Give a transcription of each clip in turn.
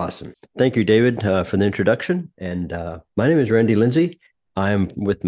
Awesome. Thank you, David, uh, for the introduction. And uh, my name is Randy Lindsey. I'm with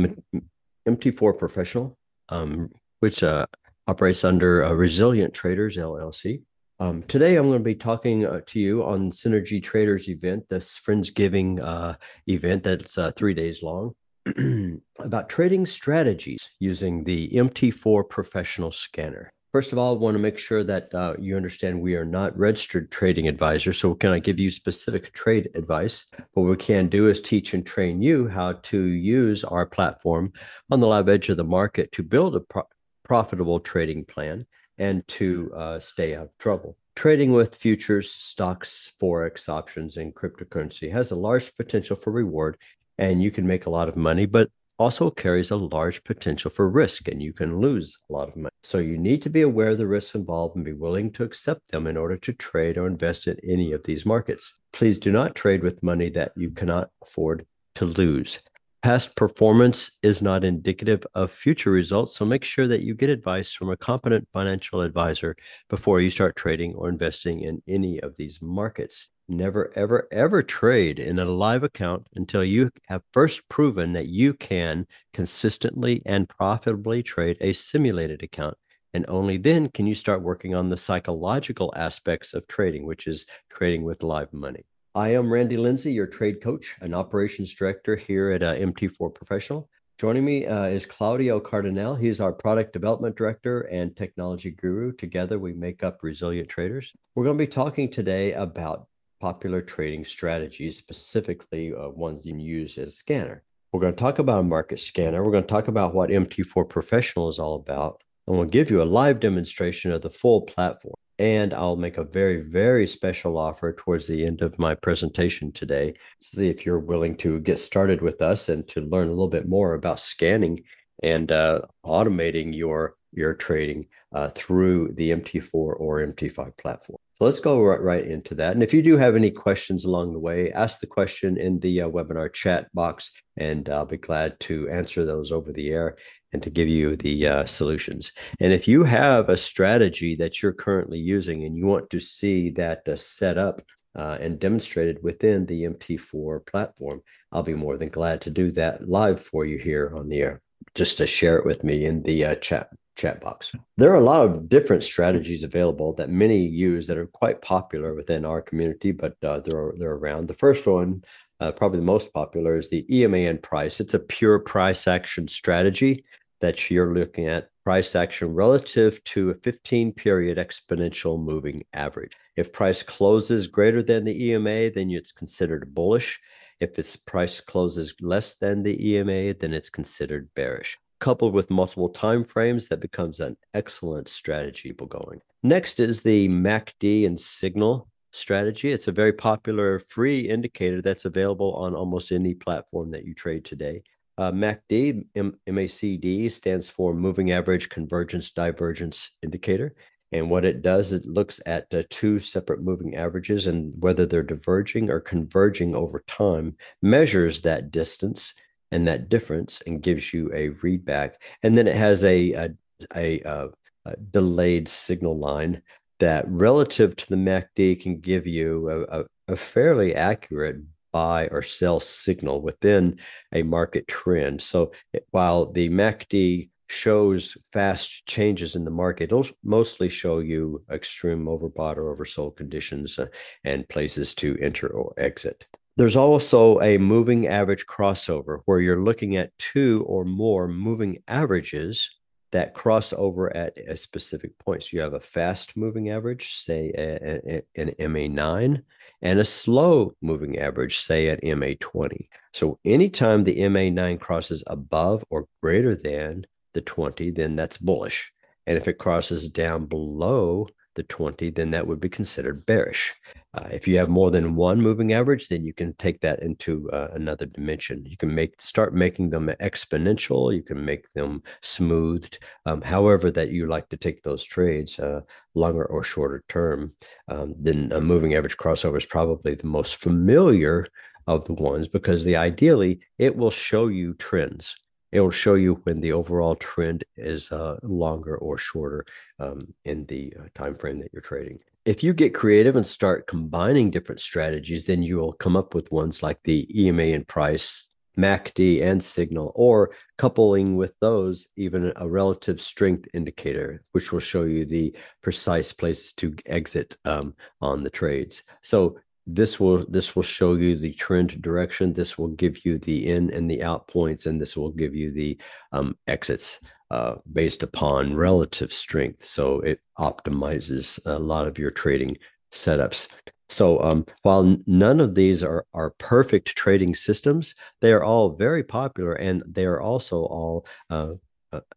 MT4 Professional, um, which uh, operates under uh, Resilient Traders LLC. Um, today, I'm going to be talking uh, to you on Synergy Traders event, this Friendsgiving uh, event that's three days long, about trading strategies using the MT4 Professional Scanner. First of all, I want to make sure that uh, you understand we are not registered trading advisors. So, can I give you specific trade advice? What we can do is teach and train you how to use our platform on the live edge of the market to build a pro- profitable trading plan and to uh, stay out of trouble. Trading with futures, stocks, forex options, and cryptocurrency has a large potential for reward, and you can make a lot of money, but also carries a large potential for risk and you can lose a lot of money. So you need to be aware of the risks involved and be willing to accept them in order to trade or invest in any of these markets. Please do not trade with money that you cannot afford to lose. Past performance is not indicative of future results, so make sure that you get advice from a competent financial advisor before you start trading or investing in any of these markets. Never, ever, ever trade in a live account until you have first proven that you can consistently and profitably trade a simulated account. And only then can you start working on the psychological aspects of trading, which is trading with live money. I am Randy Lindsey, your trade coach and operations director here at uh, MT4 Professional. Joining me uh, is Claudio Cardinale. He's our product development director and technology guru. Together, we make up Resilient Traders. We're going to be talking today about popular trading strategies, specifically uh, ones you can use as a scanner. We're going to talk about a market scanner. We're going to talk about what MT4 Professional is all about. And we'll give you a live demonstration of the full platform. And I'll make a very, very special offer towards the end of my presentation today. See if you're willing to get started with us and to learn a little bit more about scanning and uh, automating your your trading uh, through the MT4 or MT5 platform. So let's go right, right into that. And if you do have any questions along the way, ask the question in the uh, webinar chat box, and I'll be glad to answer those over the air and to give you the uh, solutions. And if you have a strategy that you're currently using and you want to see that uh, set up uh, and demonstrated within the MT4 platform, I'll be more than glad to do that live for you here on the air. Just to share it with me in the uh, chat chat box. There are a lot of different strategies available that many use that are quite popular within our community, but uh, they're they're around. The first one, uh, probably the most popular, is the EMA and price. It's a pure price action strategy that you're looking at price action relative to a 15 period exponential moving average. If price closes greater than the EMA, then it's considered bullish. If its price closes less than the EMA, then it's considered bearish coupled with multiple time frames, that becomes an excellent strategy for going. Next is the MACD and signal strategy. It's a very popular free indicator that's available on almost any platform that you trade today. Uh, MACD, M- MACD stands for Moving Average Convergence Divergence Indicator. And what it does, it looks at uh, two separate moving averages and whether they're diverging or converging over time, measures that distance and that difference and gives you a readback. And then it has a, a, a, a, delayed signal line that relative to the MACD can give you a, a fairly accurate buy or sell signal within a market trend. So while the MACD shows fast changes in the market, it'll mostly show you extreme overbought or oversold conditions uh, and places to enter or exit. There's also a moving average crossover where you're looking at two or more moving averages that cross over at a specific point. So you have a fast moving average, say a, a, an MA9, and a slow moving average, say at MA20. So anytime the MA9 crosses above or greater than the 20, then that's bullish. And if it crosses down below the 20, then that would be considered bearish. Uh, if you have more than one moving average, then you can take that into uh, another dimension. You can make start making them exponential. You can make them smoothed, um, however that you like to take those trades, uh, longer or shorter term. Um, then a moving average crossover is probably the most familiar of the ones because the ideally it will show you trends it will show you when the overall trend is uh, longer or shorter um, in the uh, time frame that you're trading. if you get creative and start combining different strategies, then you will come up with ones like the EMA and price, MACD and signal, or coupling with those, even a relative strength indicator, which will show you the precise places to exit um, on the trades. So this will this will show you the trend direction. This will give you the in and the out points, and this will give you the um, exits uh, based upon relative strength. So it optimizes a lot of your trading setups. So um, while none of these are are perfect trading systems, they are all very popular, and they are also all uh,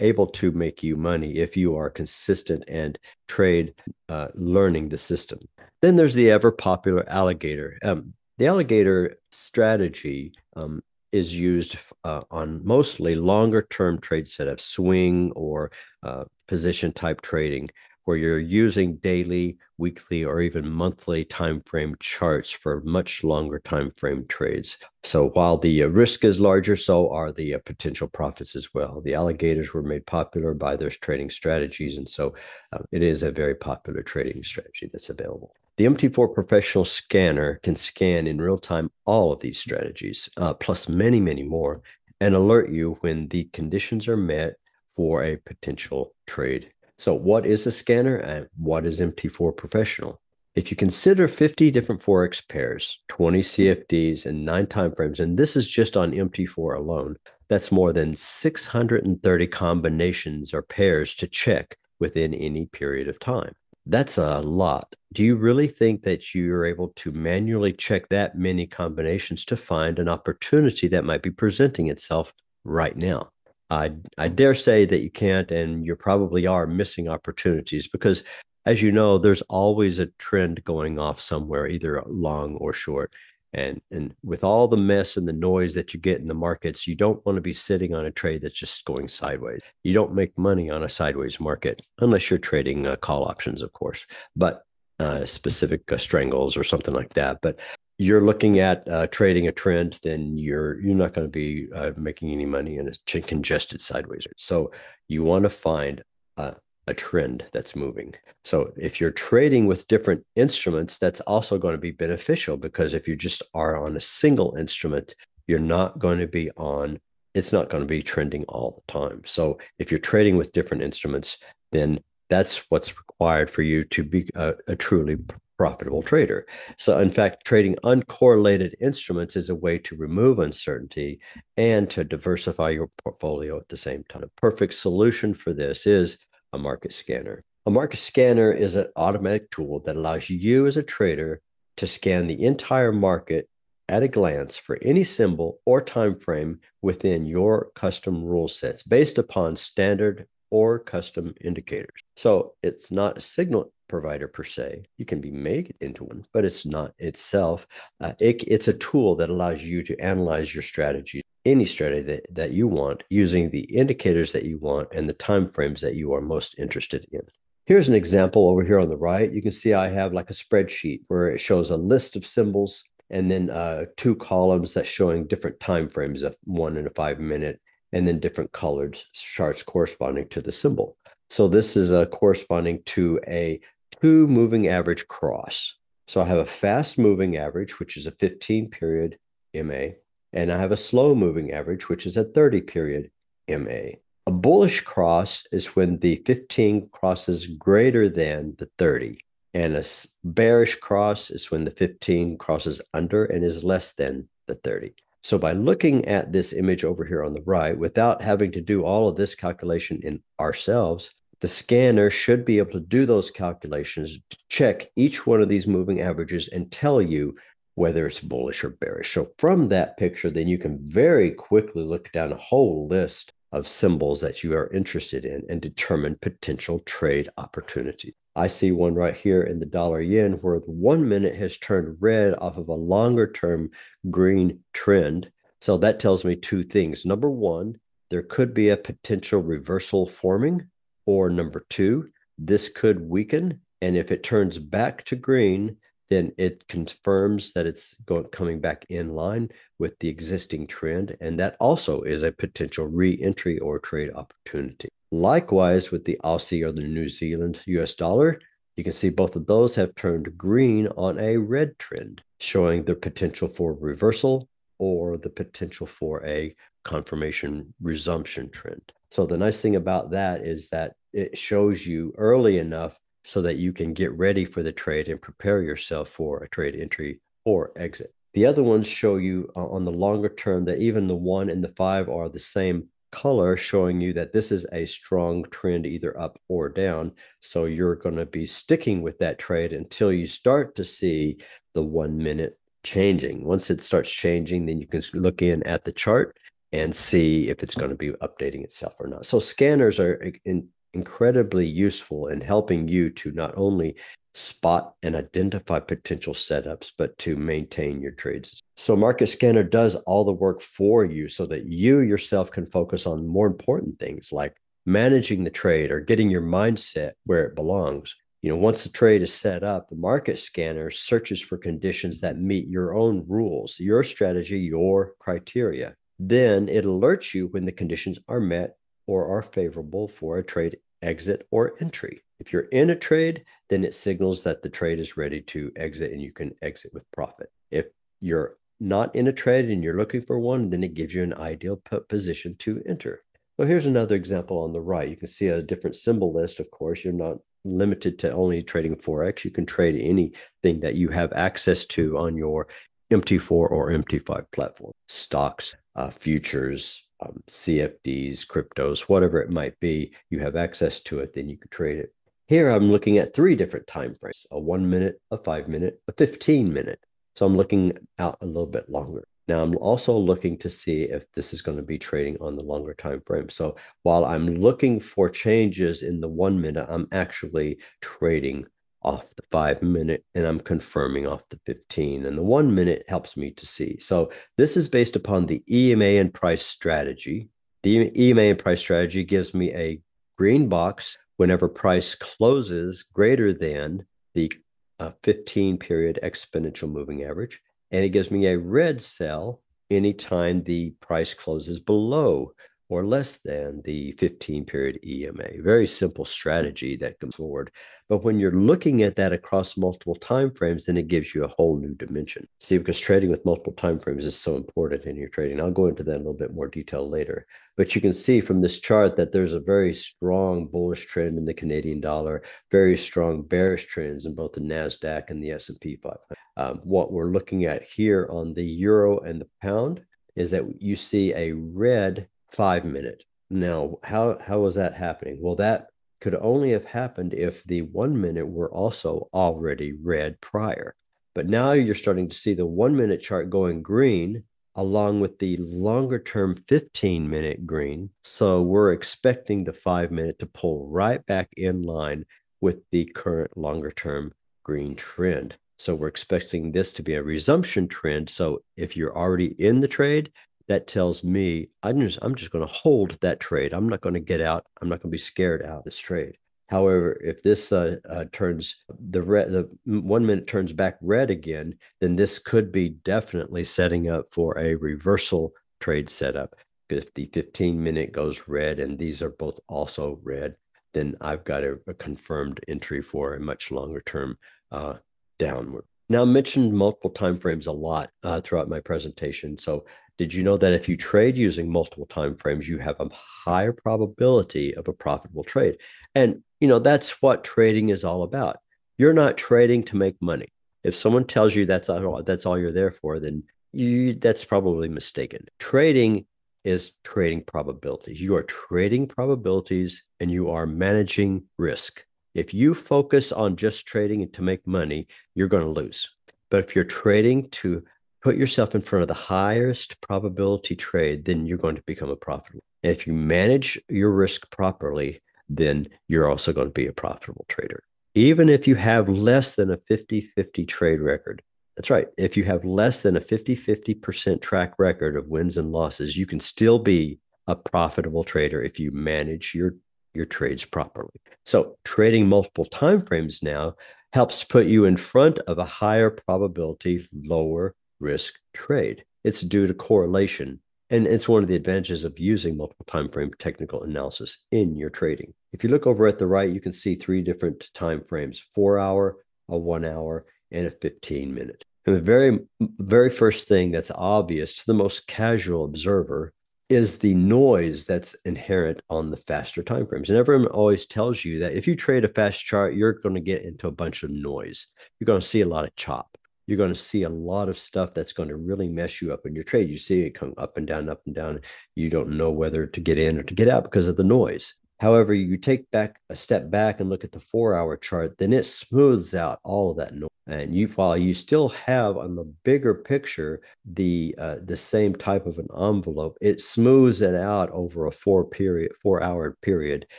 able to make you money if you are consistent and trade uh, learning the system. Then there's the ever popular alligator. Um, the alligator strategy um, is used uh, on mostly longer term trade setups, swing or uh, position type trading, where you're using daily, weekly, or even monthly time frame charts for much longer time frame trades. So while the uh, risk is larger, so are the uh, potential profits as well. The alligators were made popular by their trading strategies, and so uh, it is a very popular trading strategy that's available. The MT4 Professional Scanner can scan in real time all of these strategies, uh, plus many, many more, and alert you when the conditions are met for a potential trade. So, what is a scanner and what is MT4 Professional? If you consider 50 different Forex pairs, 20 CFDs, and nine timeframes, and this is just on MT4 alone, that's more than 630 combinations or pairs to check within any period of time. That's a lot. Do you really think that you're able to manually check that many combinations to find an opportunity that might be presenting itself right now? I, I dare say that you can't, and you probably are missing opportunities because, as you know, there's always a trend going off somewhere, either long or short. And and with all the mess and the noise that you get in the markets, you don't want to be sitting on a trade that's just going sideways. You don't make money on a sideways market unless you're trading uh, call options, of course, but uh, specific uh, strangles or something like that. But you're looking at uh, trading a trend, then you're you're not going to be uh, making any money in a congested sideways. So you want to find uh, a trend that's moving. So if you're trading with different instruments, that's also going to be beneficial because if you just are on a single instrument, you're not going to be on it's not going to be trending all the time. So if you're trading with different instruments, then that's what's required for you to be a, a truly profitable trader. So, in fact, trading uncorrelated instruments is a way to remove uncertainty and to diversify your portfolio at the same time. A perfect solution for this is a market scanner. A market scanner is an automatic tool that allows you as a trader to scan the entire market at a glance for any symbol or time frame within your custom rule sets based upon standard or custom indicators. So it's not a signal provider per se. You can be made into one, but it's not itself. Uh, it, it's a tool that allows you to analyze your strategy any strategy that, that you want using the indicators that you want and the time frames that you are most interested in. Here's an example over here on the right. You can see I have like a spreadsheet where it shows a list of symbols and then uh, two columns that's showing different time frames of one and a five minute, and then different colored charts corresponding to the symbol. So this is a uh, corresponding to a two moving average cross. So I have a fast moving average, which is a 15 period MA, and I have a slow moving average, which is a 30 period MA. A bullish cross is when the 15 crosses greater than the 30. And a bearish cross is when the 15 crosses under and is less than the 30. So by looking at this image over here on the right, without having to do all of this calculation in ourselves, the scanner should be able to do those calculations, check each one of these moving averages, and tell you whether it's bullish or bearish. So from that picture, then you can very quickly look down a whole list of symbols that you are interested in and determine potential trade opportunities. I see one right here in the dollar yen where the one minute has turned red off of a longer term green trend. So that tells me two things. Number one, there could be a potential reversal forming. Or number two, this could weaken. And if it turns back to green, then it confirms that it's going coming back in line with the existing trend and that also is a potential re-entry or trade opportunity likewise with the aussie or the new zealand us dollar You can see both of those have turned green on a red trend, showing the potential for reversal or the potential for a confirmation resumption trend. So the nice thing about that is that it shows you early enough so that you can get ready for the trade and prepare yourself for a trade entry or exit. The other ones show you uh, on the longer term that even the one and the five are the same color, showing you that this is a strong trend either up or down. So you're going to be sticking with that trade until you start to see the one minute changing. Once it starts changing, then you can look in at the chart and see if it's going to be updating itself or not. So scanners are in, incredibly useful in helping you to not only spot and identify potential setups, but to maintain your trades. So Market Scanner does all the work for you so that you yourself can focus on more important things like managing the trade or getting your mindset where it belongs. You know, once the trade is set up, the market scanner searches for conditions that meet your own rules, your strategy, your criteria. Then it alerts you when the conditions are met or are favorable for a trade exit or entry. If you're in a trade, then it signals that the trade is ready to exit and you can exit with profit. If you're not in a trade and you're looking for one, then it gives you an ideal position to enter. So here's another example on the right. You can see a different symbol list. Of course, you're not limited to only trading Forex. You can trade anything that you have access to on your MT4 or MT5 platform, stocks, uh, futures, um, CFDs, cryptos, whatever it might be, you have access to it, then you can trade it. Here I'm looking at three different time frames a one minute, a five minute, a 15 minute. So I'm looking out a little bit longer. Now I'm also looking to see if this is going to be trading on the longer time frame. So while I'm looking for changes in the one minute, I'm actually trading off the five minute and I'm confirming off the 15. And the one minute helps me to see. So this is based upon the EMA and price strategy. The EMA and price strategy gives me a green box whenever price closes greater than the uh, 15 period exponential moving average. And it gives me a red cell anytime the price closes below or less than the 15 period EMA. Very simple strategy that comes forward. But when you're looking at that across multiple time frames, then it gives you a whole new dimension. See, because trading with multiple time frames is so important in your trading. I'll go into that in a little bit more detail later. But you can see from this chart that there's a very strong bullish trend in the Canadian dollar, very strong bearish trends in both the Nasdaq and the S&P 500. Um, what we're looking at here on the euro and the pound is that you see a red five minute. Now, how how was that happening? Well, that could only have happened if the one minute were also already red prior. But now you're starting to see the one minute chart going green along with the longer term 15 minute green. So we're expecting the five minute to pull right back in line with the current longer term green trend. So we're expecting this to be a resumption trend. So if you're already in the trade, that tells me I'm just I'm just going to hold that trade. I'm not going to get out. I'm not going to be scared out of this trade. However, if this uh, uh, turns the red, the one minute turns back red again, then this could be definitely setting up for a reversal trade setup. If the 15 minute goes red and these are both also red, then I've got a, a confirmed entry for a much longer term uh, downward. Now, I mentioned multiple time frames a lot uh, throughout my presentation. So did you know that if you trade using multiple time frames, you have a higher probability of a profitable trade? And you know that's what trading is all about. You're not trading to make money. If someone tells you that's all that's all you're there for, then you that's probably mistaken. Trading is trading probabilities. You are trading probabilities and you are managing risk. If you focus on just trading to make money, you're going to lose. But if you're trading to put yourself in front of the highest probability trade, then you're going to become a profitable. If you manage your risk properly, then you're also going to be a profitable trader. Even if you have less than a 50 50 trade record, that's right. If you have less than a 50 50% track record of wins and losses, you can still be a profitable trader if you manage your, your trades properly. So, trading multiple time frames now helps put you in front of a higher probability, lower risk trade. It's due to correlation. And it's one of the advantages of using multiple time frame technical analysis in your trading. If you look over at the right, you can see three different time frames: four hour, a one hour, and a 15 minute. And the very, very first thing that's obvious to the most casual observer is the noise that's inherent on the faster time frames. And everyone always tells you that if you trade a fast chart, you're going to get into a bunch of noise. You're going to see a lot of chop. You're going to see a lot of stuff that's going to really mess you up in your trade. You see it come up and down, up and down. You don't know whether to get in or to get out because of the noise. However, you take back a step back and look at the four hour chart, then it smooths out all of that noise. And you, while you still have on the bigger picture the uh, the same type of an envelope, it smooths it out over a four period, four hour period,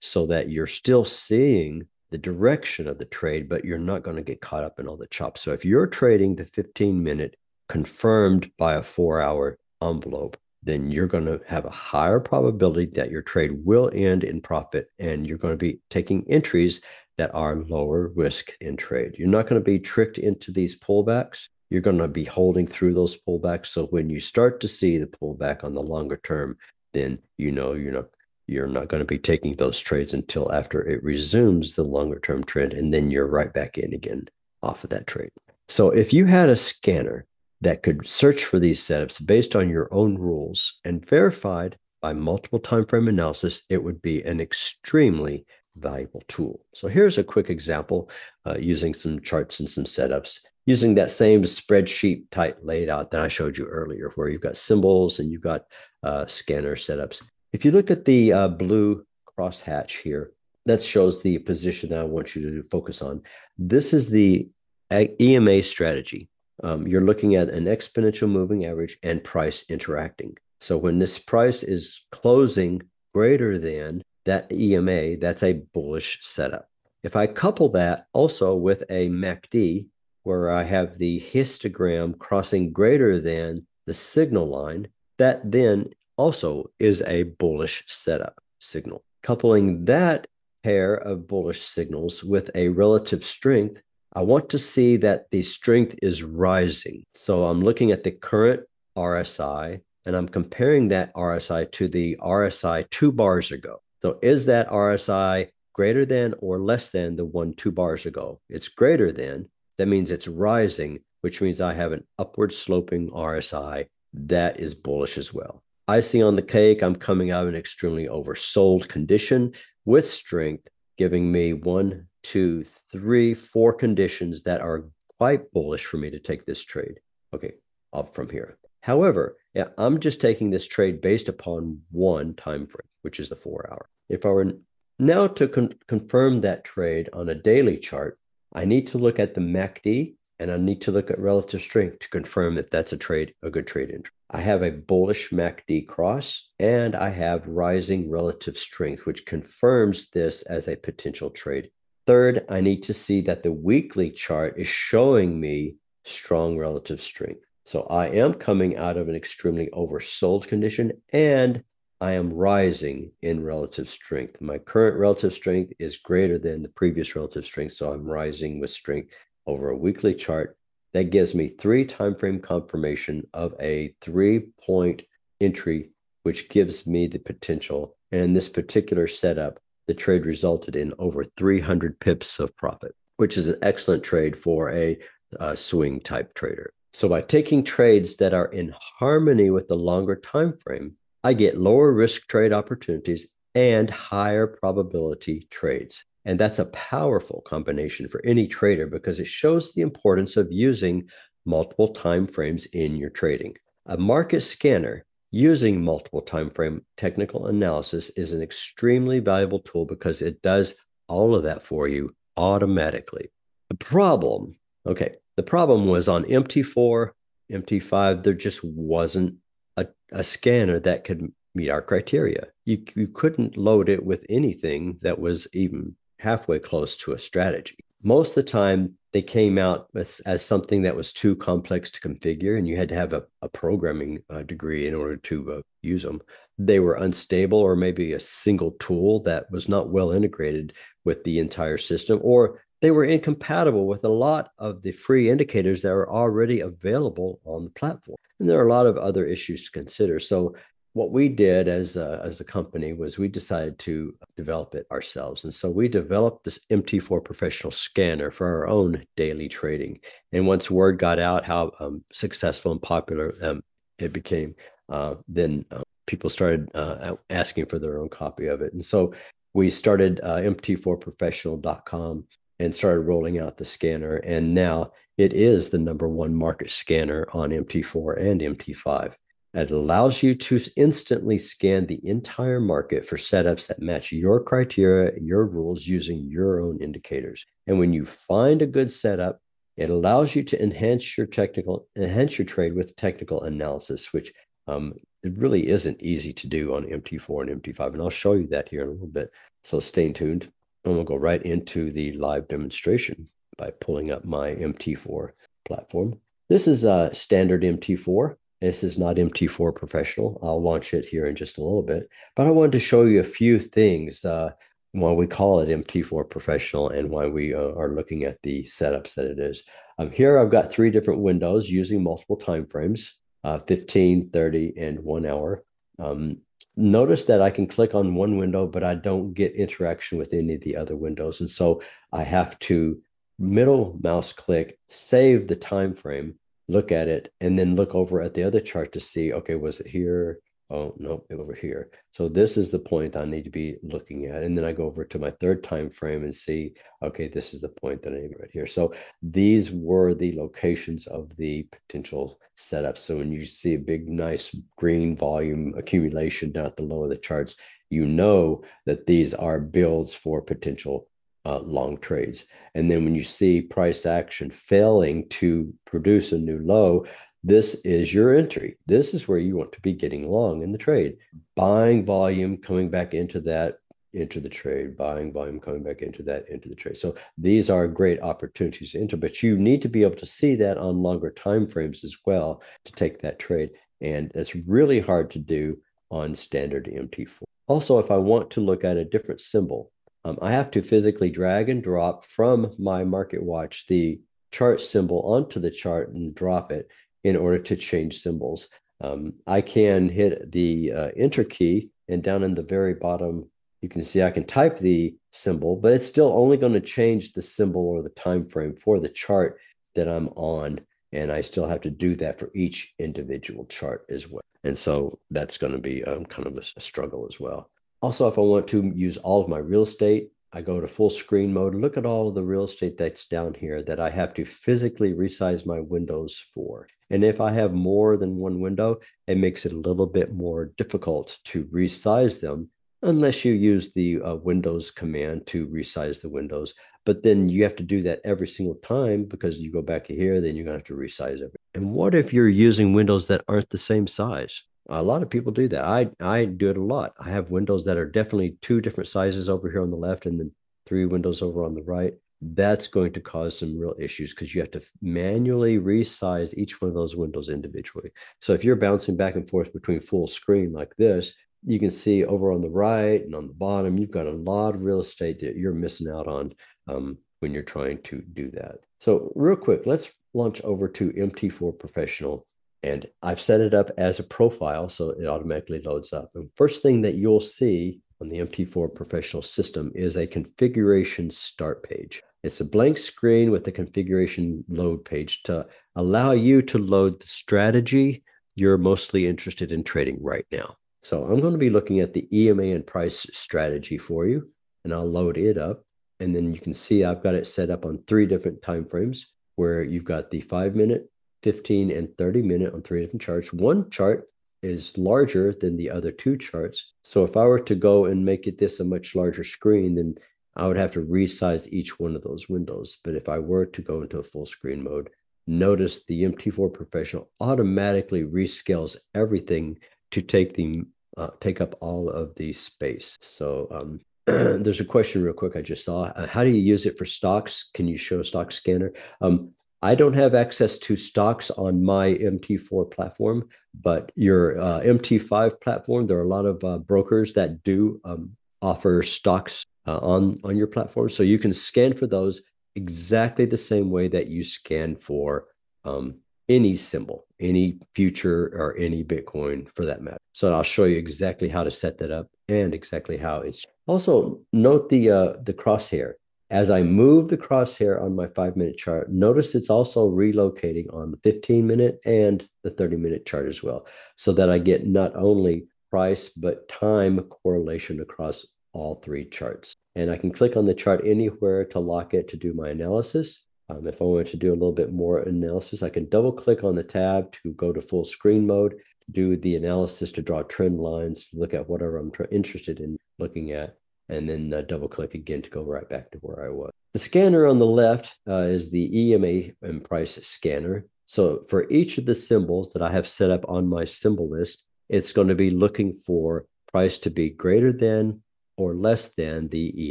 so that you're still seeing the direction of the trade, but you're not going to get caught up in all the chops. So if you're trading the 15 minute confirmed by a four hour envelope, then you're going to have a higher probability that your trade will end in profit and you're going to be taking entries that are lower risk in trade. You're not going to be tricked into these pullbacks. You're going to be holding through those pullbacks. So when you start to see the pullback on the longer term, then you know you're not you're not going to be taking those trades until after it resumes the longer term trend and then you're right back in again off of that trade. So if you had a scanner that could search for these setups based on your own rules and verified by multiple time frame analysis, it would be an extremely valuable tool. So here's a quick example uh, using some charts and some setups using that same spreadsheet type layout that I showed you earlier, where you've got symbols and you've got uh, scanner setups. If you look at the uh, blue crosshatch here, that shows the position that I want you to focus on. This is the EMA strategy um, you're looking at an exponential moving average and price interacting. So when this price is closing greater than that EMA, that's a bullish setup. If I couple that also with a MACD, where I have the histogram crossing greater than the signal line, that then also is a bullish setup signal. Coupling that pair of bullish signals with a relative strength I want to see that the strength is rising. So I'm looking at the current RSI and I'm comparing that RSI to the RSI two bars ago. So is that RSI greater than or less than the one two bars ago? It's greater than. That means it's rising, which means I have an upward sloping RSI that is bullish as well. Icing on the cake, I'm coming out an extremely oversold condition with strength, giving me one, two, three, four conditions that are quite bullish for me to take this trade. Okay, up from here. However, yeah, I'm just taking this trade based upon one time frame, which is the four hour. If I were now to con- confirm that trade on a daily chart, I need to look at the MACD and I need to look at relative strength to confirm that that's a trade, a good trade entry. I have a bullish MACD cross and I have rising relative strength, which confirms this as a potential trade Third, I need to see that the weekly chart is showing me strong relative strength. So I am coming out of an extremely oversold condition and I am rising in relative strength. My current relative strength is greater than the previous relative strength. So I'm rising with strength over a weekly chart. That gives me three time frame confirmation of a three point entry, which gives me the potential. And in this particular setup, the trade resulted in over 300 pips of profit, which is an excellent trade for a, a swing type trader. So by taking trades that are in harmony with the longer time frame, I get lower risk trade opportunities and higher probability trades. And that's a powerful combination for any trader because it shows the importance of using multiple time frames in your trading. A market scanner Using multiple time frame technical analysis is an extremely valuable tool because it does all of that for you automatically. The problem, okay, the problem was on MT4, MT5, there just wasn't a, a scanner that could meet our criteria. You, you couldn't load it with anything that was even halfway close to a strategy. Most of the time, they came out as, as something that was too complex to configure, and you had to have a, a programming uh, degree in order to uh, use them. They were unstable, or maybe a single tool that was not well integrated with the entire system, or they were incompatible with a lot of the free indicators that are already available on the platform. And there are a lot of other issues to consider. So what we did as a, as a company was we decided to develop it ourselves. And so we developed this MT4 professional scanner for our own daily trading. And once word got out how um, successful and popular um, it became, uh, then uh, people started uh, asking for their own copy of it. And so we started uh, mt4professional.com and started rolling out the scanner. And now it is the number one market scanner on MT4 and MT5. It allows you to instantly scan the entire market for setups that match your criteria, your rules using your own indicators. And when you find a good setup, it allows you to enhance your technical, enhance your trade with technical analysis, which um, it really isn't easy to do on MT4 and MT5. And I'll show you that here in a little bit. So stay tuned. And we'll go right into the live demonstration by pulling up my MT4 platform. This is a standard MT4. This is not MT4 professional. I'll launch it here in just a little bit. But I wanted to show you a few things uh, why we call it MT4 professional and why we uh, are looking at the setups that it is. Um, here I've got three different windows using multiple time frames, uh, 15, 30, and one hour. Um, notice that I can click on one window, but I don't get interaction with any of the other windows. And so I have to middle mouse click, save the time frame, look at it, and then look over at the other chart to see, okay, was it here? Oh, no, over here. So this is the point I need to be looking at. And then I go over to my third time frame and see, okay, this is the point that I need right here. So these were the locations of the potential setups. So when you see a big, nice green volume accumulation down at the low of the charts, you know that these are builds for potential uh, long trades. And then when you see price action failing to produce a new low, this is your entry. This is where you want to be getting long in the trade, buying volume, coming back into that, into the trade, buying volume, coming back into that, into the trade. So these are great opportunities to enter, but you need to be able to see that on longer time frames as well to take that trade. And it's really hard to do on standard MT4. Also, if I want to look at a different symbol, um, I have to physically drag and drop from my market watch the chart symbol onto the chart and drop it in order to change symbols. Um, I can hit the uh, enter key and down in the very bottom, you can see I can type the symbol, but it's still only going to change the symbol or the time frame for the chart that I'm on. And I still have to do that for each individual chart as well. And so that's going to be um, kind of a, a struggle as well. Also, if I want to use all of my real estate, I go to full screen mode. Look at all of the real estate that's down here that I have to physically resize my windows for. And if I have more than one window, it makes it a little bit more difficult to resize them unless you use the uh, Windows command to resize the windows. But then you have to do that every single time because you go back here, then you're going to have to resize it. And what if you're using windows that aren't the same size? A lot of people do that. I I do it a lot. I have windows that are definitely two different sizes over here on the left and then three windows over on the right. That's going to cause some real issues because you have to manually resize each one of those windows individually. So if you're bouncing back and forth between full screen like this, you can see over on the right and on the bottom, you've got a lot of real estate that you're missing out on um, when you're trying to do that. So real quick, let's launch over to MT4 Professional and I've set it up as a profile, so it automatically loads up. And first thing that you'll see on the MT4 professional system is a configuration start page. It's a blank screen with a configuration load page to allow you to load the strategy you're mostly interested in trading right now. So I'm going to be looking at the EMA and price strategy for you, and I'll load it up. And then you can see I've got it set up on three different time frames where you've got the five minute, 15 and 30 minute on three different charts. One chart is larger than the other two charts. So if I were to go and make it this a much larger screen, then I would have to resize each one of those windows. But if I were to go into a full screen mode, notice the MT4 Professional automatically rescales everything to take the uh, take up all of the space. So um, there's a question real quick I just saw. Uh, how do you use it for stocks? Can you show a stock scanner? Um, I don't have access to stocks on my MT4 platform, but your uh, MT5 platform, there are a lot of uh, brokers that do um, offer stocks uh, on on your platform, so you can scan for those exactly the same way that you scan for um, any symbol, any future or any Bitcoin for that matter. So I'll show you exactly how to set that up and exactly how it's also note the uh, the crosshair. As I move the crosshair on my five minute chart, notice it's also relocating on the 15 minute and the 30 minute chart as well, so that I get not only price but time correlation across all three charts. And I can click on the chart anywhere to lock it to do my analysis. Um, if I wanted to do a little bit more analysis, I can double click on the tab to go to full screen mode, do the analysis to draw trend lines, to look at whatever I'm interested in looking at, and then uh, double click again to go right back to where I was. The scanner on the left uh, is the EMA and price scanner. So for each of the symbols that I have set up on my symbol list, it's going to be looking for price to be greater than or less than the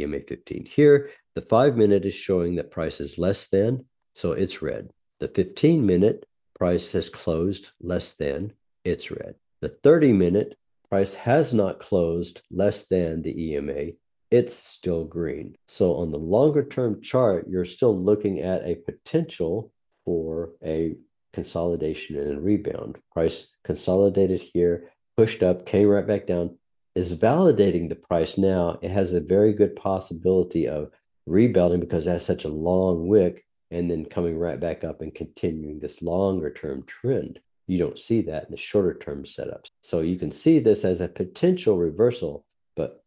EMA 15. Here, the five minute is showing that price is less than, so it's red. The 15 minute price has closed less than, it's red. The 30 minute price has not closed less than the EMA, it's still green. So on the longer term chart, you're still looking at a potential for a consolidation and a rebound. Price consolidated here, pushed up, came right back down, is validating the price now. It has a very good possibility of rebounding because it has such a long wick and then coming right back up and continuing this longer term trend. You don't see that in the shorter term setups. So you can see this as a potential reversal,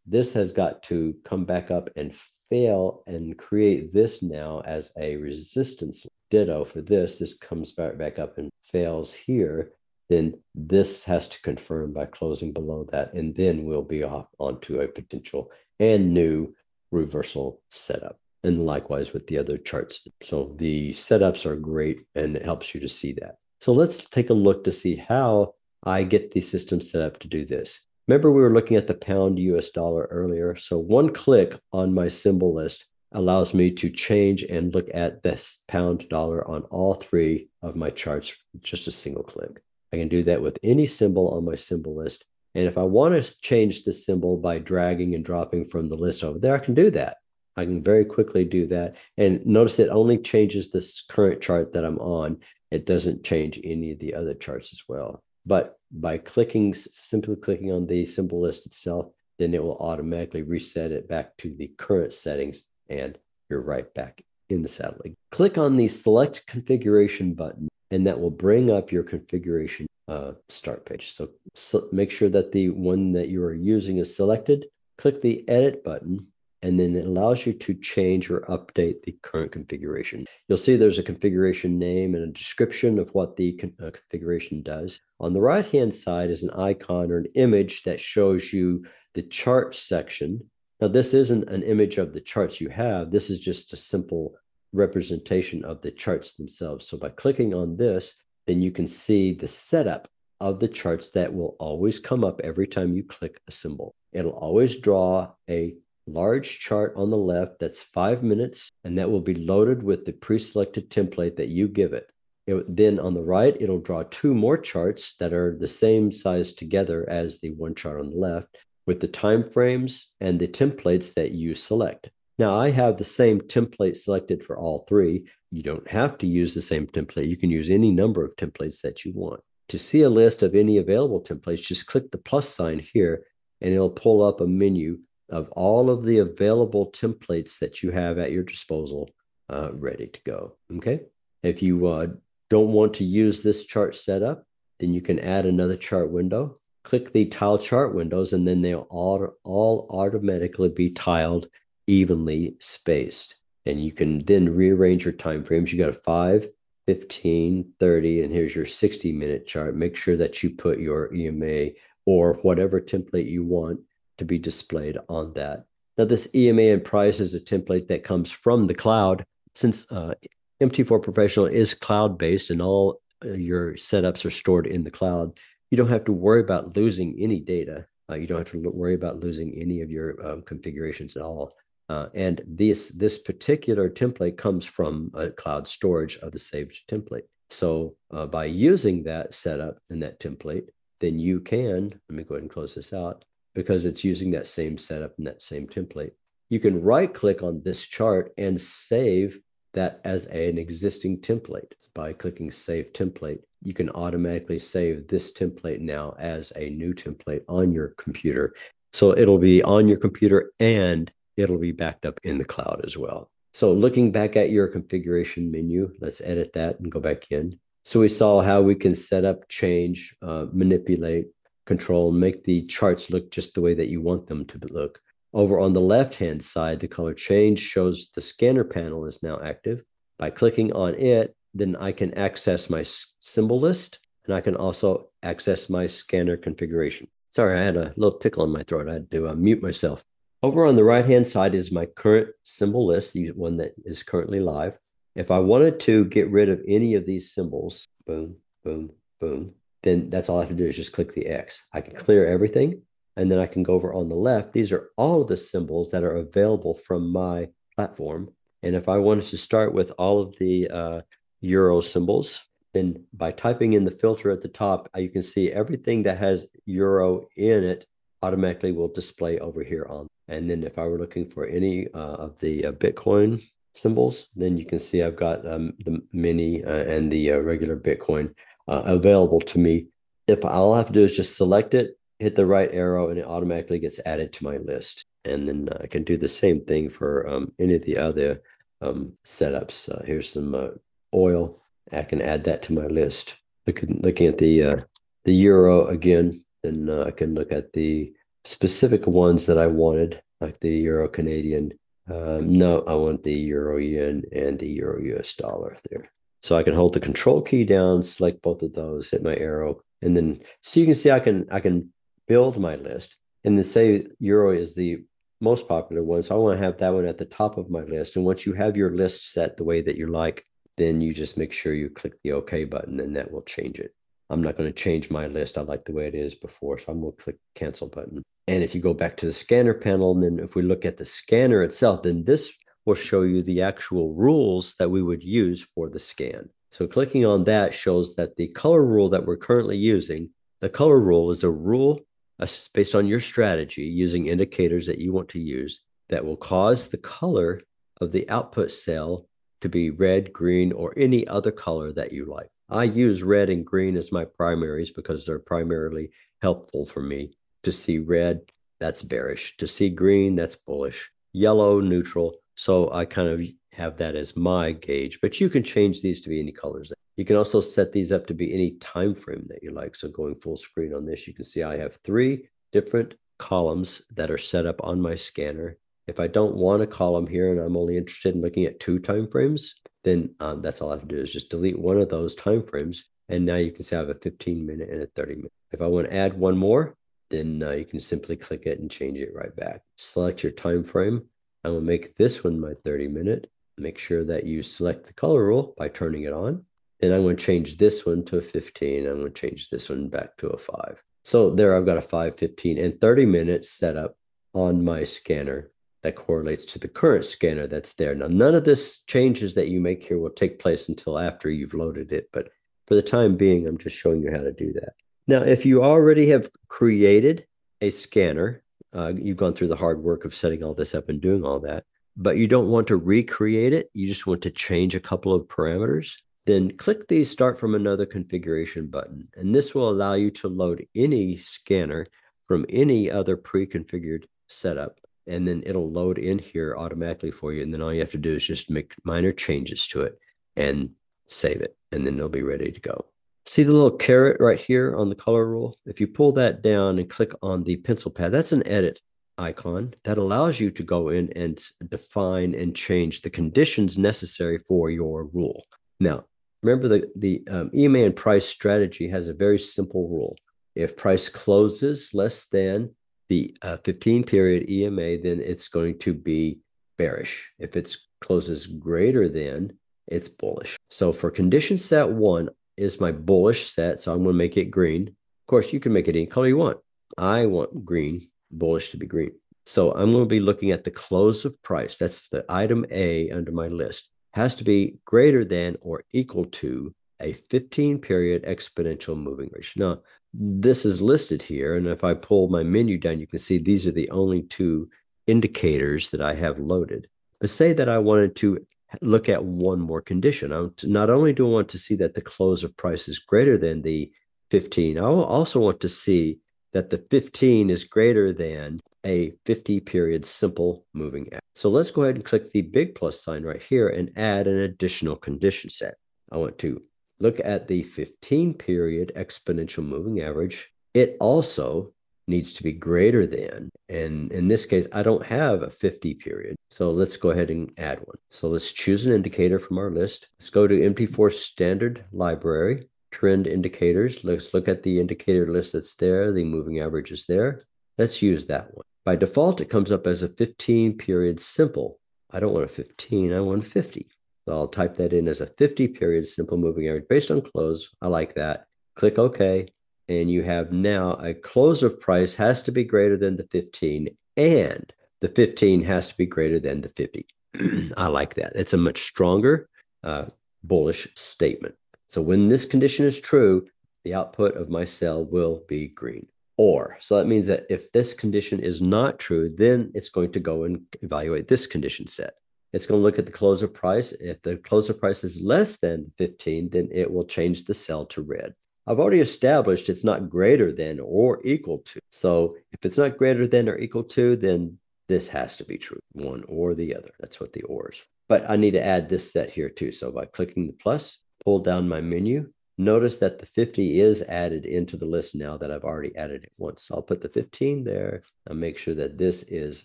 this has got to come back up and fail and create this now as a resistance. Ditto for this, this comes back, back up and fails here. Then this has to confirm by closing below that, and then we'll be off onto a potential and new reversal setup. And likewise with the other charts. So the setups are great and it helps you to see that. So let's take a look to see how I get the system set up to do this. Remember, we were looking at the pound US dollar earlier. So one click on my symbol list allows me to change and look at this pound dollar on all three of my charts, just a single click. I can do that with any symbol on my symbol list. And if I want to change the symbol by dragging and dropping from the list over there, I can do that. I can very quickly do that. And notice it only changes this current chart that I'm on. It doesn't change any of the other charts as well. But by clicking, simply clicking on the symbol list itself, then it will automatically reset it back to the current settings and you're right back in the satellite. Click on the select configuration button and that will bring up your configuration uh, start page. So, so make sure that the one that you are using is selected. Click the edit button, and then it allows you to change or update the current configuration. You'll see there's a configuration name and a description of what the con- uh, configuration does. On the right hand side is an icon or an image that shows you the chart section. Now, this isn't an image of the charts you have, this is just a simple representation of the charts themselves. So by clicking on this, then you can see the setup of the charts that will always come up every time you click a symbol. It'll always draw a large chart on the left that's five minutes, and that will be loaded with the pre-selected template that you give it. it. Then on the right, it'll draw two more charts that are the same size together as the one chart on the left with the time frames and the templates that you select. Now I have the same template selected for all three. You don't have to use the same template. You can use any number of templates that you want. To see a list of any available templates, just click the plus sign here and it'll pull up a menu of all of the available templates that you have at your disposal uh, ready to go. Okay. If you uh, don't want to use this chart setup, then you can add another chart window. Click the tile chart windows, and then they'll all, all automatically be tiled evenly spaced. And you can then rearrange your time frames. You got a 5, 15, 30, and here's your 60 minute chart. Make sure that you put your EMA or whatever template you want to be displayed on that. Now, this EMA and price is a template that comes from the cloud. Since uh, MT4 Professional is cloud based and all uh, your setups are stored in the cloud, you don't have to worry about losing any data. Uh, you don't have to worry about losing any of your um, configurations at all. Uh, and this this particular template comes from a cloud storage of the saved template. So uh, by using that setup and that template, then you can, let me go ahead and close this out, because it's using that same setup and that same template. You can right click on this chart and save that as an existing template. By clicking Save Template, you can automatically save this template now as a new template on your computer. So it'll be on your computer and it'll be backed up in the cloud as well. So looking back at your configuration menu, let's edit that and go back in. So we saw how we can set up, change, uh, manipulate, control, make the charts look just the way that you want them to look. Over on the left-hand side, the color change shows the scanner panel is now active. By clicking on it, then I can access my symbol list and I can also access my scanner configuration. Sorry, I had a little tickle in my throat. I had to uh, mute myself. Over on the right-hand side is my current symbol list, the one that is currently live. If I wanted to get rid of any of these symbols, boom, boom, boom, then that's all I have to do is just click the X. I can clear everything and then I can go over on the left. These are all of the symbols that are available from my platform. And if I wanted to start with all of the uh, Euro symbols, then by typing in the filter at the top, uh, you can see everything that has Euro in it automatically will display over here on. And then if I were looking for any uh, of the uh, Bitcoin symbols, then you can see I've got um, the mini uh, and the uh, regular Bitcoin available to me. If all I have to do is just select it, hit the right arrow and it automatically gets added to my list. And then I can do the same thing for um, any of the other um, setups. Uh, here's some uh, oil. I can add that to my list. Looking looking at the uh, the euro again, then uh, I can look at the specific ones that I wanted, like the euro Canadian. Um, no, I want the euro yen and the euro US dollar there. So I can hold the control key down, select both of those, hit my arrow, and then so you can see I can I can build my list. And then say euro is the most popular one so i want to have that one at the top of my list. And once you have your list set the way that you like then you just make sure you click the ok button and that will change it. I'm not going to change my list. I like the way it is before so i'm going to click cancel button. And if you go back to the scanner panel and then if we look at the scanner itself then this will show you the actual rules that we would use for the scan so clicking on that shows that the color rule that we're currently using the color rule is a rule uh, based on your strategy using indicators that you want to use that will cause the color of the output cell to be red, green, or any other color that you like. I use red and green as my primaries because they're primarily helpful for me. To see red, that's bearish. To see green, that's bullish. Yellow, neutral. So I kind of have that as my gauge, but you can change these to be any colors. You can also set these up to be any time frame that you like. So going full screen on this, you can see I have three different columns that are set up on my scanner. If I don't want a column here and I'm only interested in looking at two time frames, then um, that's all I have to do is just delete one of those time frames. And now you can see I have a 15 minute and a 30 minute. If I want to add one more, then uh, you can simply click it and change it right back. Select your time frame. Going to make this one my 30 minute make sure that you select the color rule by turning it on. And I'm going to change this one to a 15. I'm going to change this one back to a 5. So there I've got a 5, 15, and 30 minute setup on my scanner that correlates to the current scanner that's there. Now, none of this changes that you make here will take place until after you've loaded it. But for the time being, I'm just showing you how to do that. Now, if you already have created a scanner, uh, you've gone through the hard work of setting all this up and doing all that but you don't want to recreate it, you just want to change a couple of parameters, then click the Start from Another Configuration button. And this will allow you to load any scanner from any other pre-configured setup. And then it'll load in here automatically for you. And then all you have to do is just make minor changes to it and save it. And then they'll be ready to go. See the little caret right here on the color rule? If you pull that down and click on the pencil pad, that's an edit icon that allows you to go in and define and change the conditions necessary for your rule. Now, remember the, the um, EMA and price strategy has a very simple rule. If price closes less than the uh, 15 period EMA, then it's going to be bearish. If it closes greater than, it's bullish. So for condition set one is my bullish set. So I'm going to make it green. Of course, you can make it any color you want. I want green bullish to be green. So I'm going to be looking at the close of price. That's the item A under my list. Has to be greater than or equal to a 15 period exponential moving average. Now, this is listed here. And if I pull my menu down, you can see these are the only two indicators that I have loaded. But say that I wanted to look at one more condition. I not only do I want to see that the close of price is greater than the 15, I also want to see that the 15 is greater than a 50 period simple moving average. So let's go ahead and click the big plus sign right here and add an additional condition set. I want to look at the 15 period exponential moving average. It also needs to be greater than. And in this case, I don't have a 50 period. So let's go ahead and add one. So let's choose an indicator from our list. Let's go to MT4 standard library, trend indicators. Let's look at the indicator list that's there. The moving average is there. Let's use that one. By default, it comes up as a 15 period simple. I don't want a 15, I want 50. So I'll type that in as a 50 period simple moving average based on close. I like that. Click OK and you have now a close of price has to be greater than the 15 and the 15 has to be greater than the 50 i like that. It's a much stronger uh, bullish statement. So when this condition is true the output of my cell will be green. Or so that means that if this condition is not true then it's going to go and evaluate this condition set. It's going to look at the close of price. If the close of price is less than 15 then it will change the cell to red I've already established it's not greater than or equal to. So if it's not greater than or equal to, then this has to be true, one or the other. That's what the or is. But I need to add this set here too. So by clicking the plus, pull down my menu, notice that the 50 is added into the list now that I've already added it once. So I'll put the 15 there and make sure that this is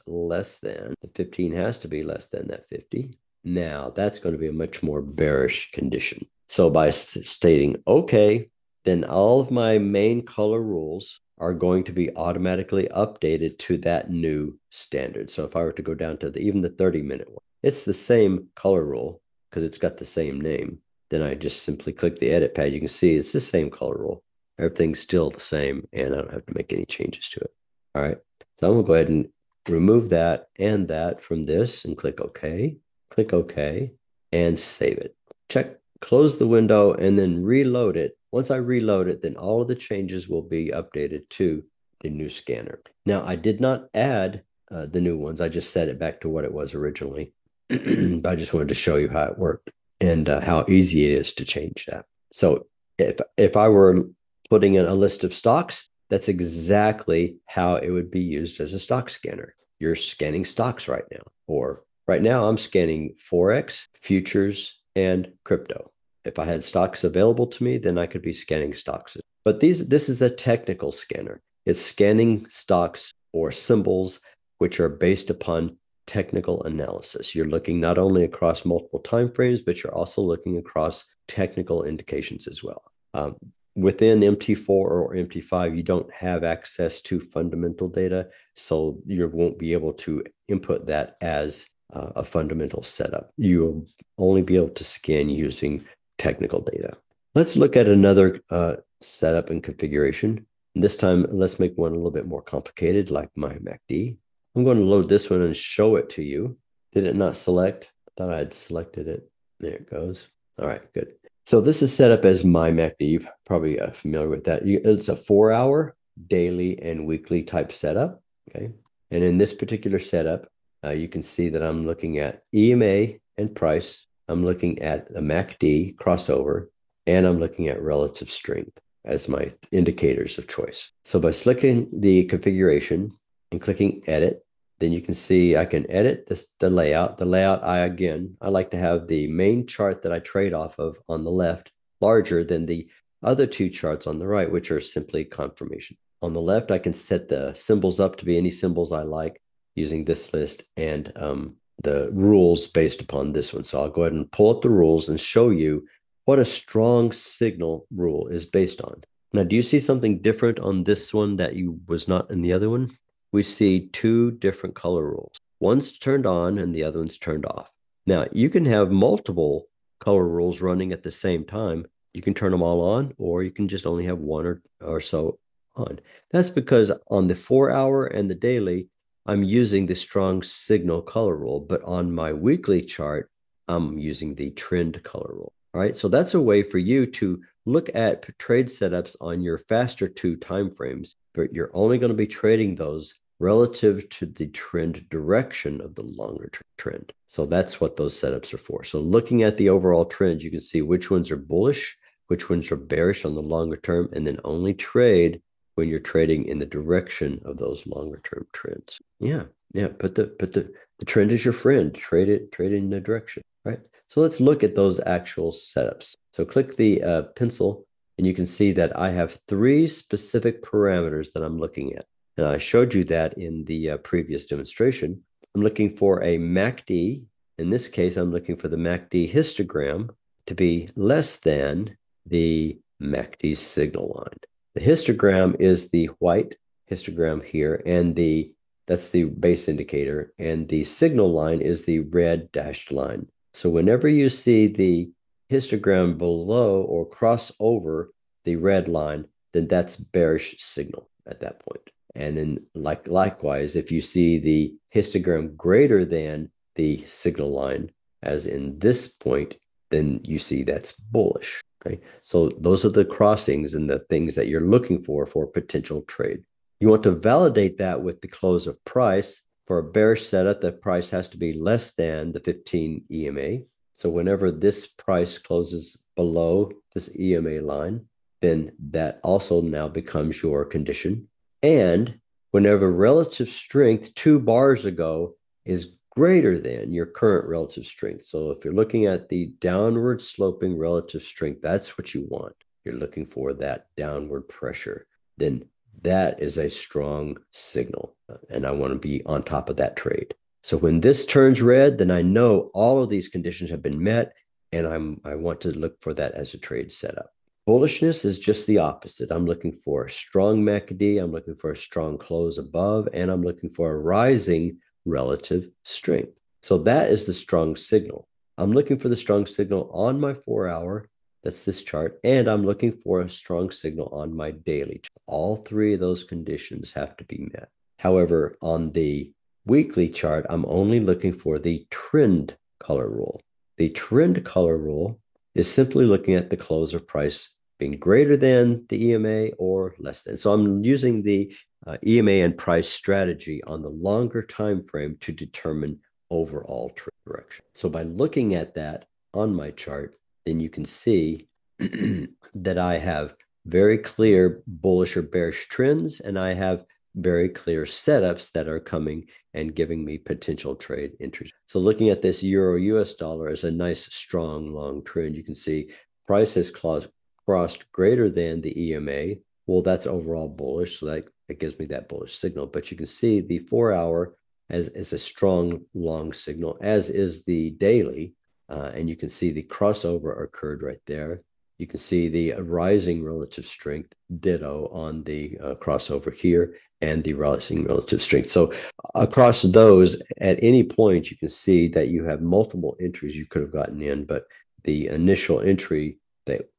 less than. The 15 has to be less than that 50. Now that's going to be a much more bearish condition. So by stating, okay, then all of my main color rules are going to be automatically updated to that new standard. So if I were to go down to the, even the 30 minute one, it's the same color rule because it's got the same name. Then I just simply click the edit pad. You can see it's the same color rule. Everything's still the same and I don't have to make any changes to it. All right. So I'm going to go ahead and remove that and that from this and click OK. Click OK and save it. Check, close the window and then reload it once I reload it, then all of the changes will be updated to the new scanner. Now, I did not add uh, the new ones. I just set it back to what it was originally. but I just wanted to show you how it worked and uh, how easy it is to change that. So if if I were putting in a list of stocks, that's exactly how it would be used as a stock scanner. You're scanning stocks right now, or right now I'm scanning forex, futures, and crypto if I had stocks available to me, then I could be scanning stocks. But these this is a technical scanner. It's scanning stocks or symbols which are based upon technical analysis. You're looking not only across multiple time frames, but you're also looking across technical indications as well. Um, within MT4 or MT5, you don't have access to fundamental data, so you won't be able to input that as uh, a fundamental setup. You'll only be able to scan using technical data. Let's look at another uh, setup and configuration. This time, let's make one a little bit more complicated, like my MACD. I'm going to load this one and show it to you. Did it not select? I thought I had selected it. There it goes. All right, good. So this is set up as my MACD. Probably uh, familiar with that. It's a four-hour daily and weekly type setup. Okay, and in this particular setup, uh, you can see that I'm looking at EMA and price I'm looking at the MACD crossover, and I'm looking at relative strength as my indicators of choice. So by selecting the configuration and clicking edit, then you can see I can edit this the layout. The layout I again I like to have the main chart that I trade off of on the left larger than the other two charts on the right, which are simply confirmation. On the left, I can set the symbols up to be any symbols I like using this list, and um, the rules based upon this one. So I'll go ahead and pull up the rules and show you what a strong signal rule is based on. Now, do you see something different on this one that you was not in the other one? We see two different color rules. One's turned on and the other one's turned off. Now, you can have multiple color rules running at the same time. You can turn them all on, or you can just only have one or, or so on. That's because on the four hour and the daily, I'm using the strong signal color rule, but on my weekly chart, I'm using the trend color rule. All right. So that's a way for you to look at trade setups on your faster two timeframes, but you're only going to be trading those relative to the trend direction of the longer trend. So that's what those setups are for. So looking at the overall trend, you can see which ones are bullish, which ones are bearish on the longer term, and then only trade when you're trading in the direction of those longer term trends. Yeah, yeah. Put the put the the trend is your friend. Trade it, trade it in the direction, right? So let's look at those actual setups. So click the uh, pencil, and you can see that I have three specific parameters that I'm looking at. And I showed you that in the uh, previous demonstration. I'm looking for a MACD. In this case, I'm looking for the MACD histogram to be less than the MACD signal line. The histogram is the white histogram here, and the that's the base indicator, and the signal line is the red dashed line. So whenever you see the histogram below or cross over the red line, then that's bearish signal at that point. And then like likewise, if you see the histogram greater than the signal line, as in this point, then you see that's bullish. Okay. So those are the crossings and the things that you're looking for for potential trade. You want to validate that with the close of price. For a bearish setup, the price has to be less than the 15 EMA. So whenever this price closes below this EMA line, then that also now becomes your condition. And whenever relative strength two bars ago is greater than your current relative strength. So if you're looking at the downward sloping relative strength, that's what you want. You're looking for that downward pressure. Then that is a strong signal. Uh, and I want to be on top of that trade. So when this turns red, then I know all of these conditions have been met and I'm I want to look for that as a trade setup. Bullishness is just the opposite. I'm looking for a strong MACD, I'm looking for a strong close above, and I'm looking for a rising relative strength. So that is the strong signal. I'm looking for the strong signal on my four hour, that's this chart, and I'm looking for a strong signal on my daily. All three of those conditions have to be met. However, on the weekly chart, I'm only looking for the trend color rule. The trend color rule is simply looking at the close of price being greater than the EMA or less than. So I'm using the uh, EMA and price strategy on the longer time frame to determine overall direction. So by looking at that on my chart, then you can see that I have very clear bullish or bearish trends and I have very clear setups that are coming and giving me potential trade entries. So looking at this euro US dollar as a nice strong long trend, you can see price has crossed greater than the EMA. Well, that's overall bullish. So that, that gives me that bullish signal. But you can see the four hour as, as a strong long signal, as is the daily. Uh, and you can see the crossover occurred right there. You can see the rising relative strength, ditto on the uh, crossover here, and the rising relative strength. So across those, at any point, you can see that you have multiple entries you could have gotten in, but the initial entry that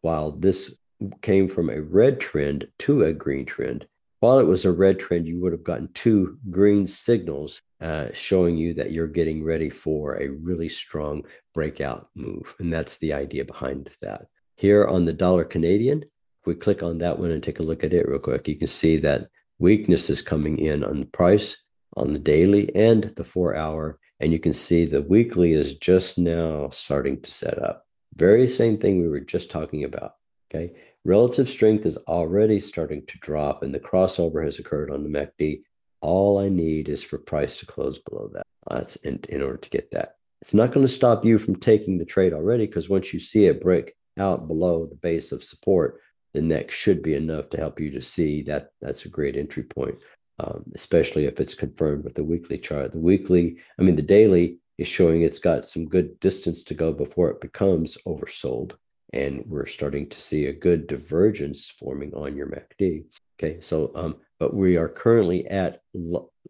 while this came from a red trend to a green trend, while it was a red trend, you would have gotten two green signals uh, showing you that you're getting ready for a really strong breakout move. And that's the idea behind that. Here on the dollar Canadian, if we click on that one and take a look at it real quick, you can see that weakness is coming in on the price on the daily and the four hour. And you can see the weekly is just now starting to set up. Very same thing we were just talking about. Okay. Relative strength is already starting to drop and the crossover has occurred on the MACD. All I need is for price to close below that. That's in, in order to get that. It's not going to stop you from taking the trade already because once you see it break out below the base of support, the next should be enough to help you to see that that's a great entry point, um, especially if it's confirmed with the weekly chart. The weekly, I mean, the daily is showing it's got some good distance to go before it becomes oversold. And we're starting to see a good divergence forming on your MACD. Okay, so um, but we are currently at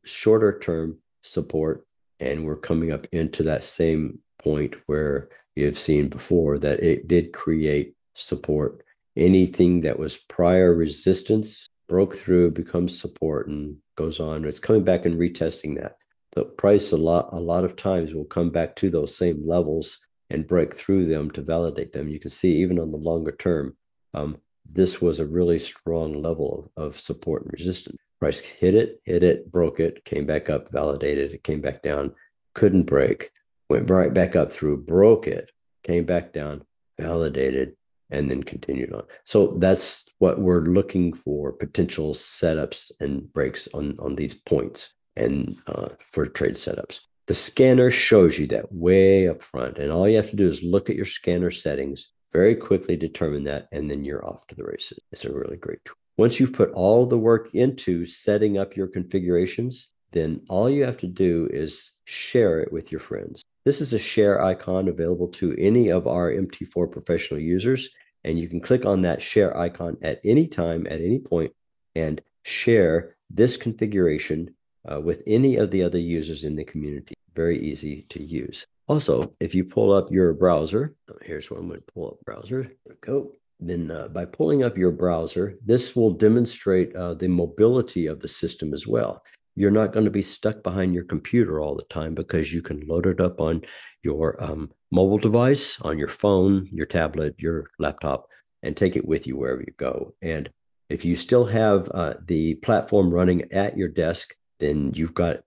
shorter term support, and we're coming up into that same point where you've seen before that it did create support. Anything that was prior resistance broke through, becomes support, and goes on. It's coming back and retesting that the price a lot a lot of times will come back to those same levels and break through them to validate them. You can see even on the longer term, um, this was a really strong level of, of support and resistance. Price hit it, hit it, broke it, came back up, validated, it came back down, couldn't break, went right back up through, broke it, came back down, validated, and then continued on. So that's what we're looking for potential setups and breaks on, on these points and uh, for trade setups. The scanner shows you that way up front. And all you have to do is look at your scanner settings, very quickly determine that, and then you're off to the races. It's a really great tool. Once you've put all the work into setting up your configurations, then all you have to do is share it with your friends. This is a share icon available to any of our MT4 professional users. And you can click on that share icon at any time, at any point, and share this configuration uh, with any of the other users in the community. Very easy to use. Also, if you pull up your browser, oh, here's what I'm going to pull up browser. Go. Then uh, by pulling up your browser, this will demonstrate uh, the mobility of the system as well. You're not going to be stuck behind your computer all the time because you can load it up on your um, mobile device, on your phone, your tablet, your laptop, and take it with you wherever you go. And if you still have uh, the platform running at your desk, then you've got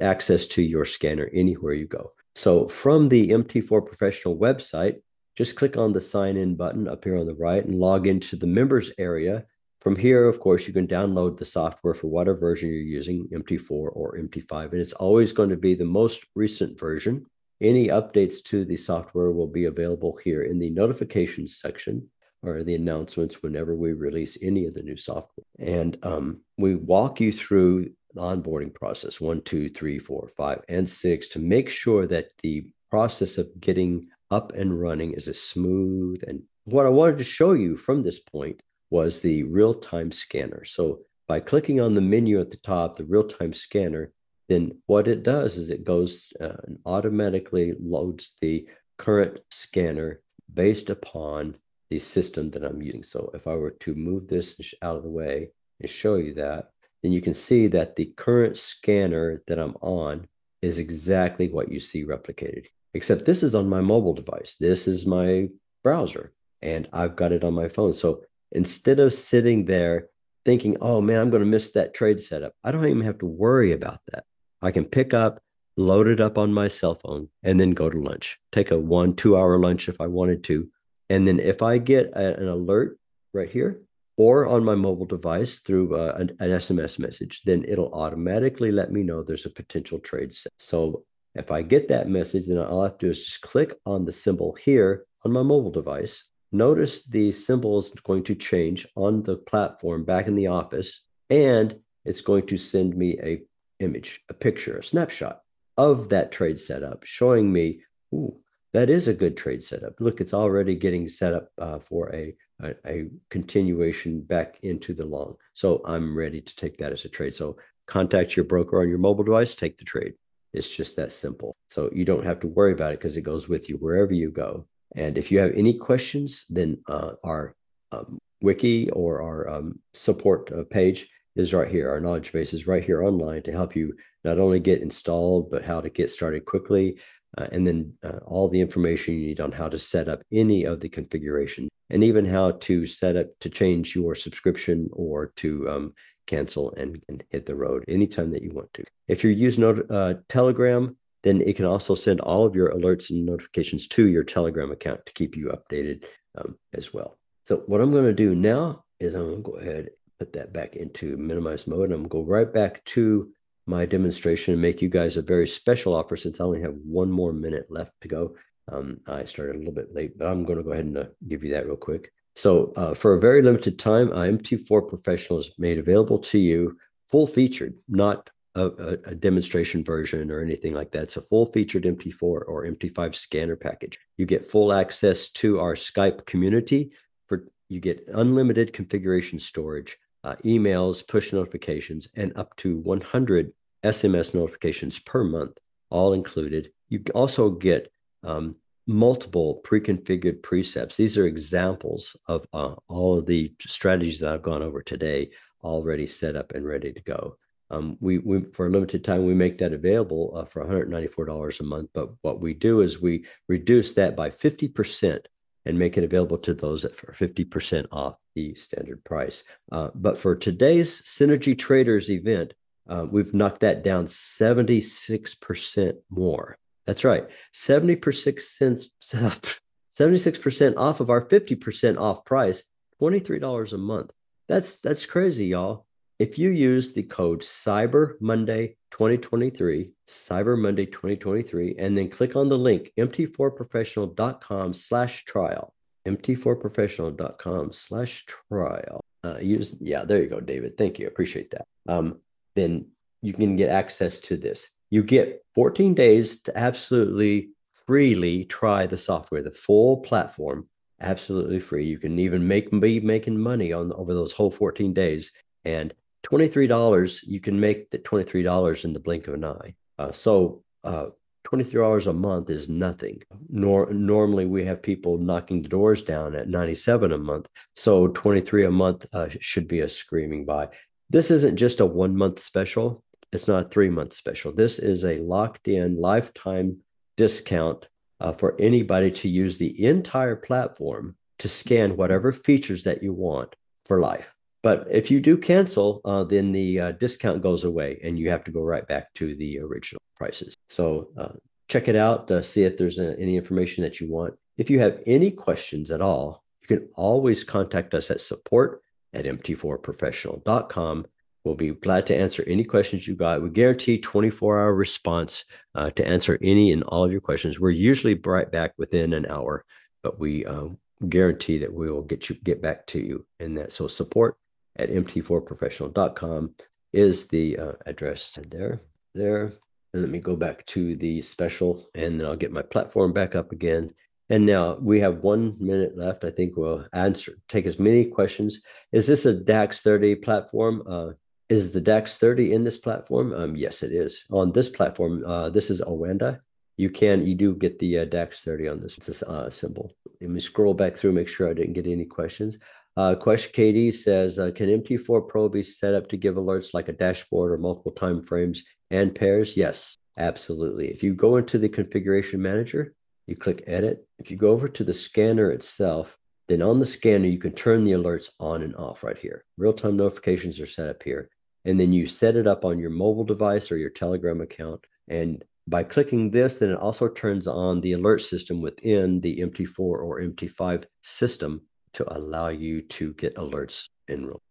access to your scanner anywhere you go. So from the MT4 Professional website, just click on the sign in button up here on the right and log into the members area. From here, of course, you can download the software for whatever version you're using, MT4 or MT5, and it's always going to be the most recent version. Any updates to the software will be available here in the notifications section or the announcements whenever we release any of the new software. And um, we walk you through the onboarding process one, two, three, four, five, and six to make sure that the process of getting up and running is as smooth. And what I wanted to show you from this point was the real time scanner. So by clicking on the menu at the top, the real time scanner, then what it does is it goes uh, and automatically loads the current scanner based upon the system that I'm using. So if I were to move this out of the way and show you that, then you can see that the current scanner that I'm on is exactly what you see replicated. Except this is on my mobile device. This is my browser, and I've got it on my phone. So instead of sitting there thinking, oh man, I'm going to miss that trade setup, I don't even have to worry about that. I can pick up, load it up on my cell phone, and then go to lunch. Take a one, two hour lunch if I wanted to. And then if I get a, an alert right here, or on my mobile device through uh, an, an, SMS message, then it'll automatically let me know there's a potential trade set. So if I get that message, then all I have to do is just click on the symbol here on my mobile device. Notice the symbol is going to change on the platform back in the office, and it's going to send me a image, a picture, a snapshot of that trade setup, showing me, ooh, that is a good trade setup. Look, it's already getting set up uh, for a a, a continuation back into the long. So I'm ready to take that as a trade. So contact your broker on your mobile device, take the trade. It's just that simple. So you don't have to worry about it because it goes with you wherever you go. And if you have any questions, then uh, our um, wiki or our um, support uh, page is right here. Our knowledge base is right here online to help you not only get installed, but how to get started quickly. Uh, and then uh, all the information you need on how to set up any of the configuration and even how to set up to change your subscription or to um, cancel and, and, hit the road anytime that you want to. If you're using uh, Telegram, then it can also send all of your alerts and notifications to your Telegram account to keep you updated um, as well. So what I'm going to do now is I'm going to go ahead and put that back into minimize mode. And I'm going to go right back to my demonstration and make you guys a very special offer since I only have one more minute left to go. Um, I started a little bit late, but I'm going to go ahead and uh, give you that real quick. So, uh, for a very limited time, MT4 Professional is made available to you, full featured, not a, a, demonstration version or anything like that. It's a full featured MT4 or MT5 scanner package. You get full access to our Skype community. For you get unlimited configuration storage, uh, emails, push notifications, and up to 100 SMS notifications per month, all included. You also get um, multiple pre-configured presets. These are examples of uh, all of the strategies that I've gone over today, already set up and ready to go. Um, we, we, for a limited time we make that available uh, for $194 a month. But what we do is we reduce that by 50% and make it available to those that for 50% off. The standard price. Uh, but for today's Synergy Traders event, uh, we've knocked that down 76% more. That's right, 76 cents, 76% off of our 50% off price, $23 a month. That's that's crazy, y'all. If you use the code Cyber Monday 2023, Cyber Monday 2023, and then click on the link mt4professional.com slash trial, mt4professional.com slash trial. Uh, use yeah, there you go, David. Thank you. Appreciate that. Um, then you can get access to this. You get 14 days to absolutely freely try the software, the full platform, absolutely free. You can even make be making money on over those whole 14 days. And $23, you can make the $23 in the blink of an eye. Uh, so uh, $23 a month is nothing. Nor normally we have people knocking the doors down at 97 a month. So 23 a month uh, should be a screaming buy. This isn't just a one month special. It's not a three month special. This is a locked in lifetime discount uh, for anybody to use the entire platform to scan whatever features that you want for life. But if you do cancel, uh, then the uh, discount goes away and you have to go right back to the original prices. So uh, check it out, uh, see if there's uh, any information that you want. If you have any questions at all, you can always contact us at support at mt4professional.com We'll be glad to answer any questions you got. We guarantee 24 hour response uh, to answer any and all of your questions. We're usually right back within an hour, but we uh, guarantee that we will get you get back to you in that. So support at mt4professional.com is the uh, address there. There. And let me go back to the special and then I'll get my platform back up again. And now we have one minute left. I think we'll answer, take as many questions. Is this a DAX 30 platform? Uh, is the DAX 30 in this platform? Um, yes, it is. On this platform, uh, this is Oanda. You can, you do get the uh, DAX 30 on this. A uh, symbol. Let me scroll back through, make sure I didn't get any questions. Uh, question Katie says, uh, can MT4 Pro be set up to give alerts like a dashboard or multiple time frames and pairs? Yes, absolutely. If you go into the configuration manager, you click edit. If you go over to the scanner itself, then on the scanner, you can turn the alerts on and off right here. Real-time notifications are set up here and then you set it up on your mobile device or your Telegram account. And by clicking this, then it also turns on the alert system within the MT4 or MT5 system to allow you to get alerts in real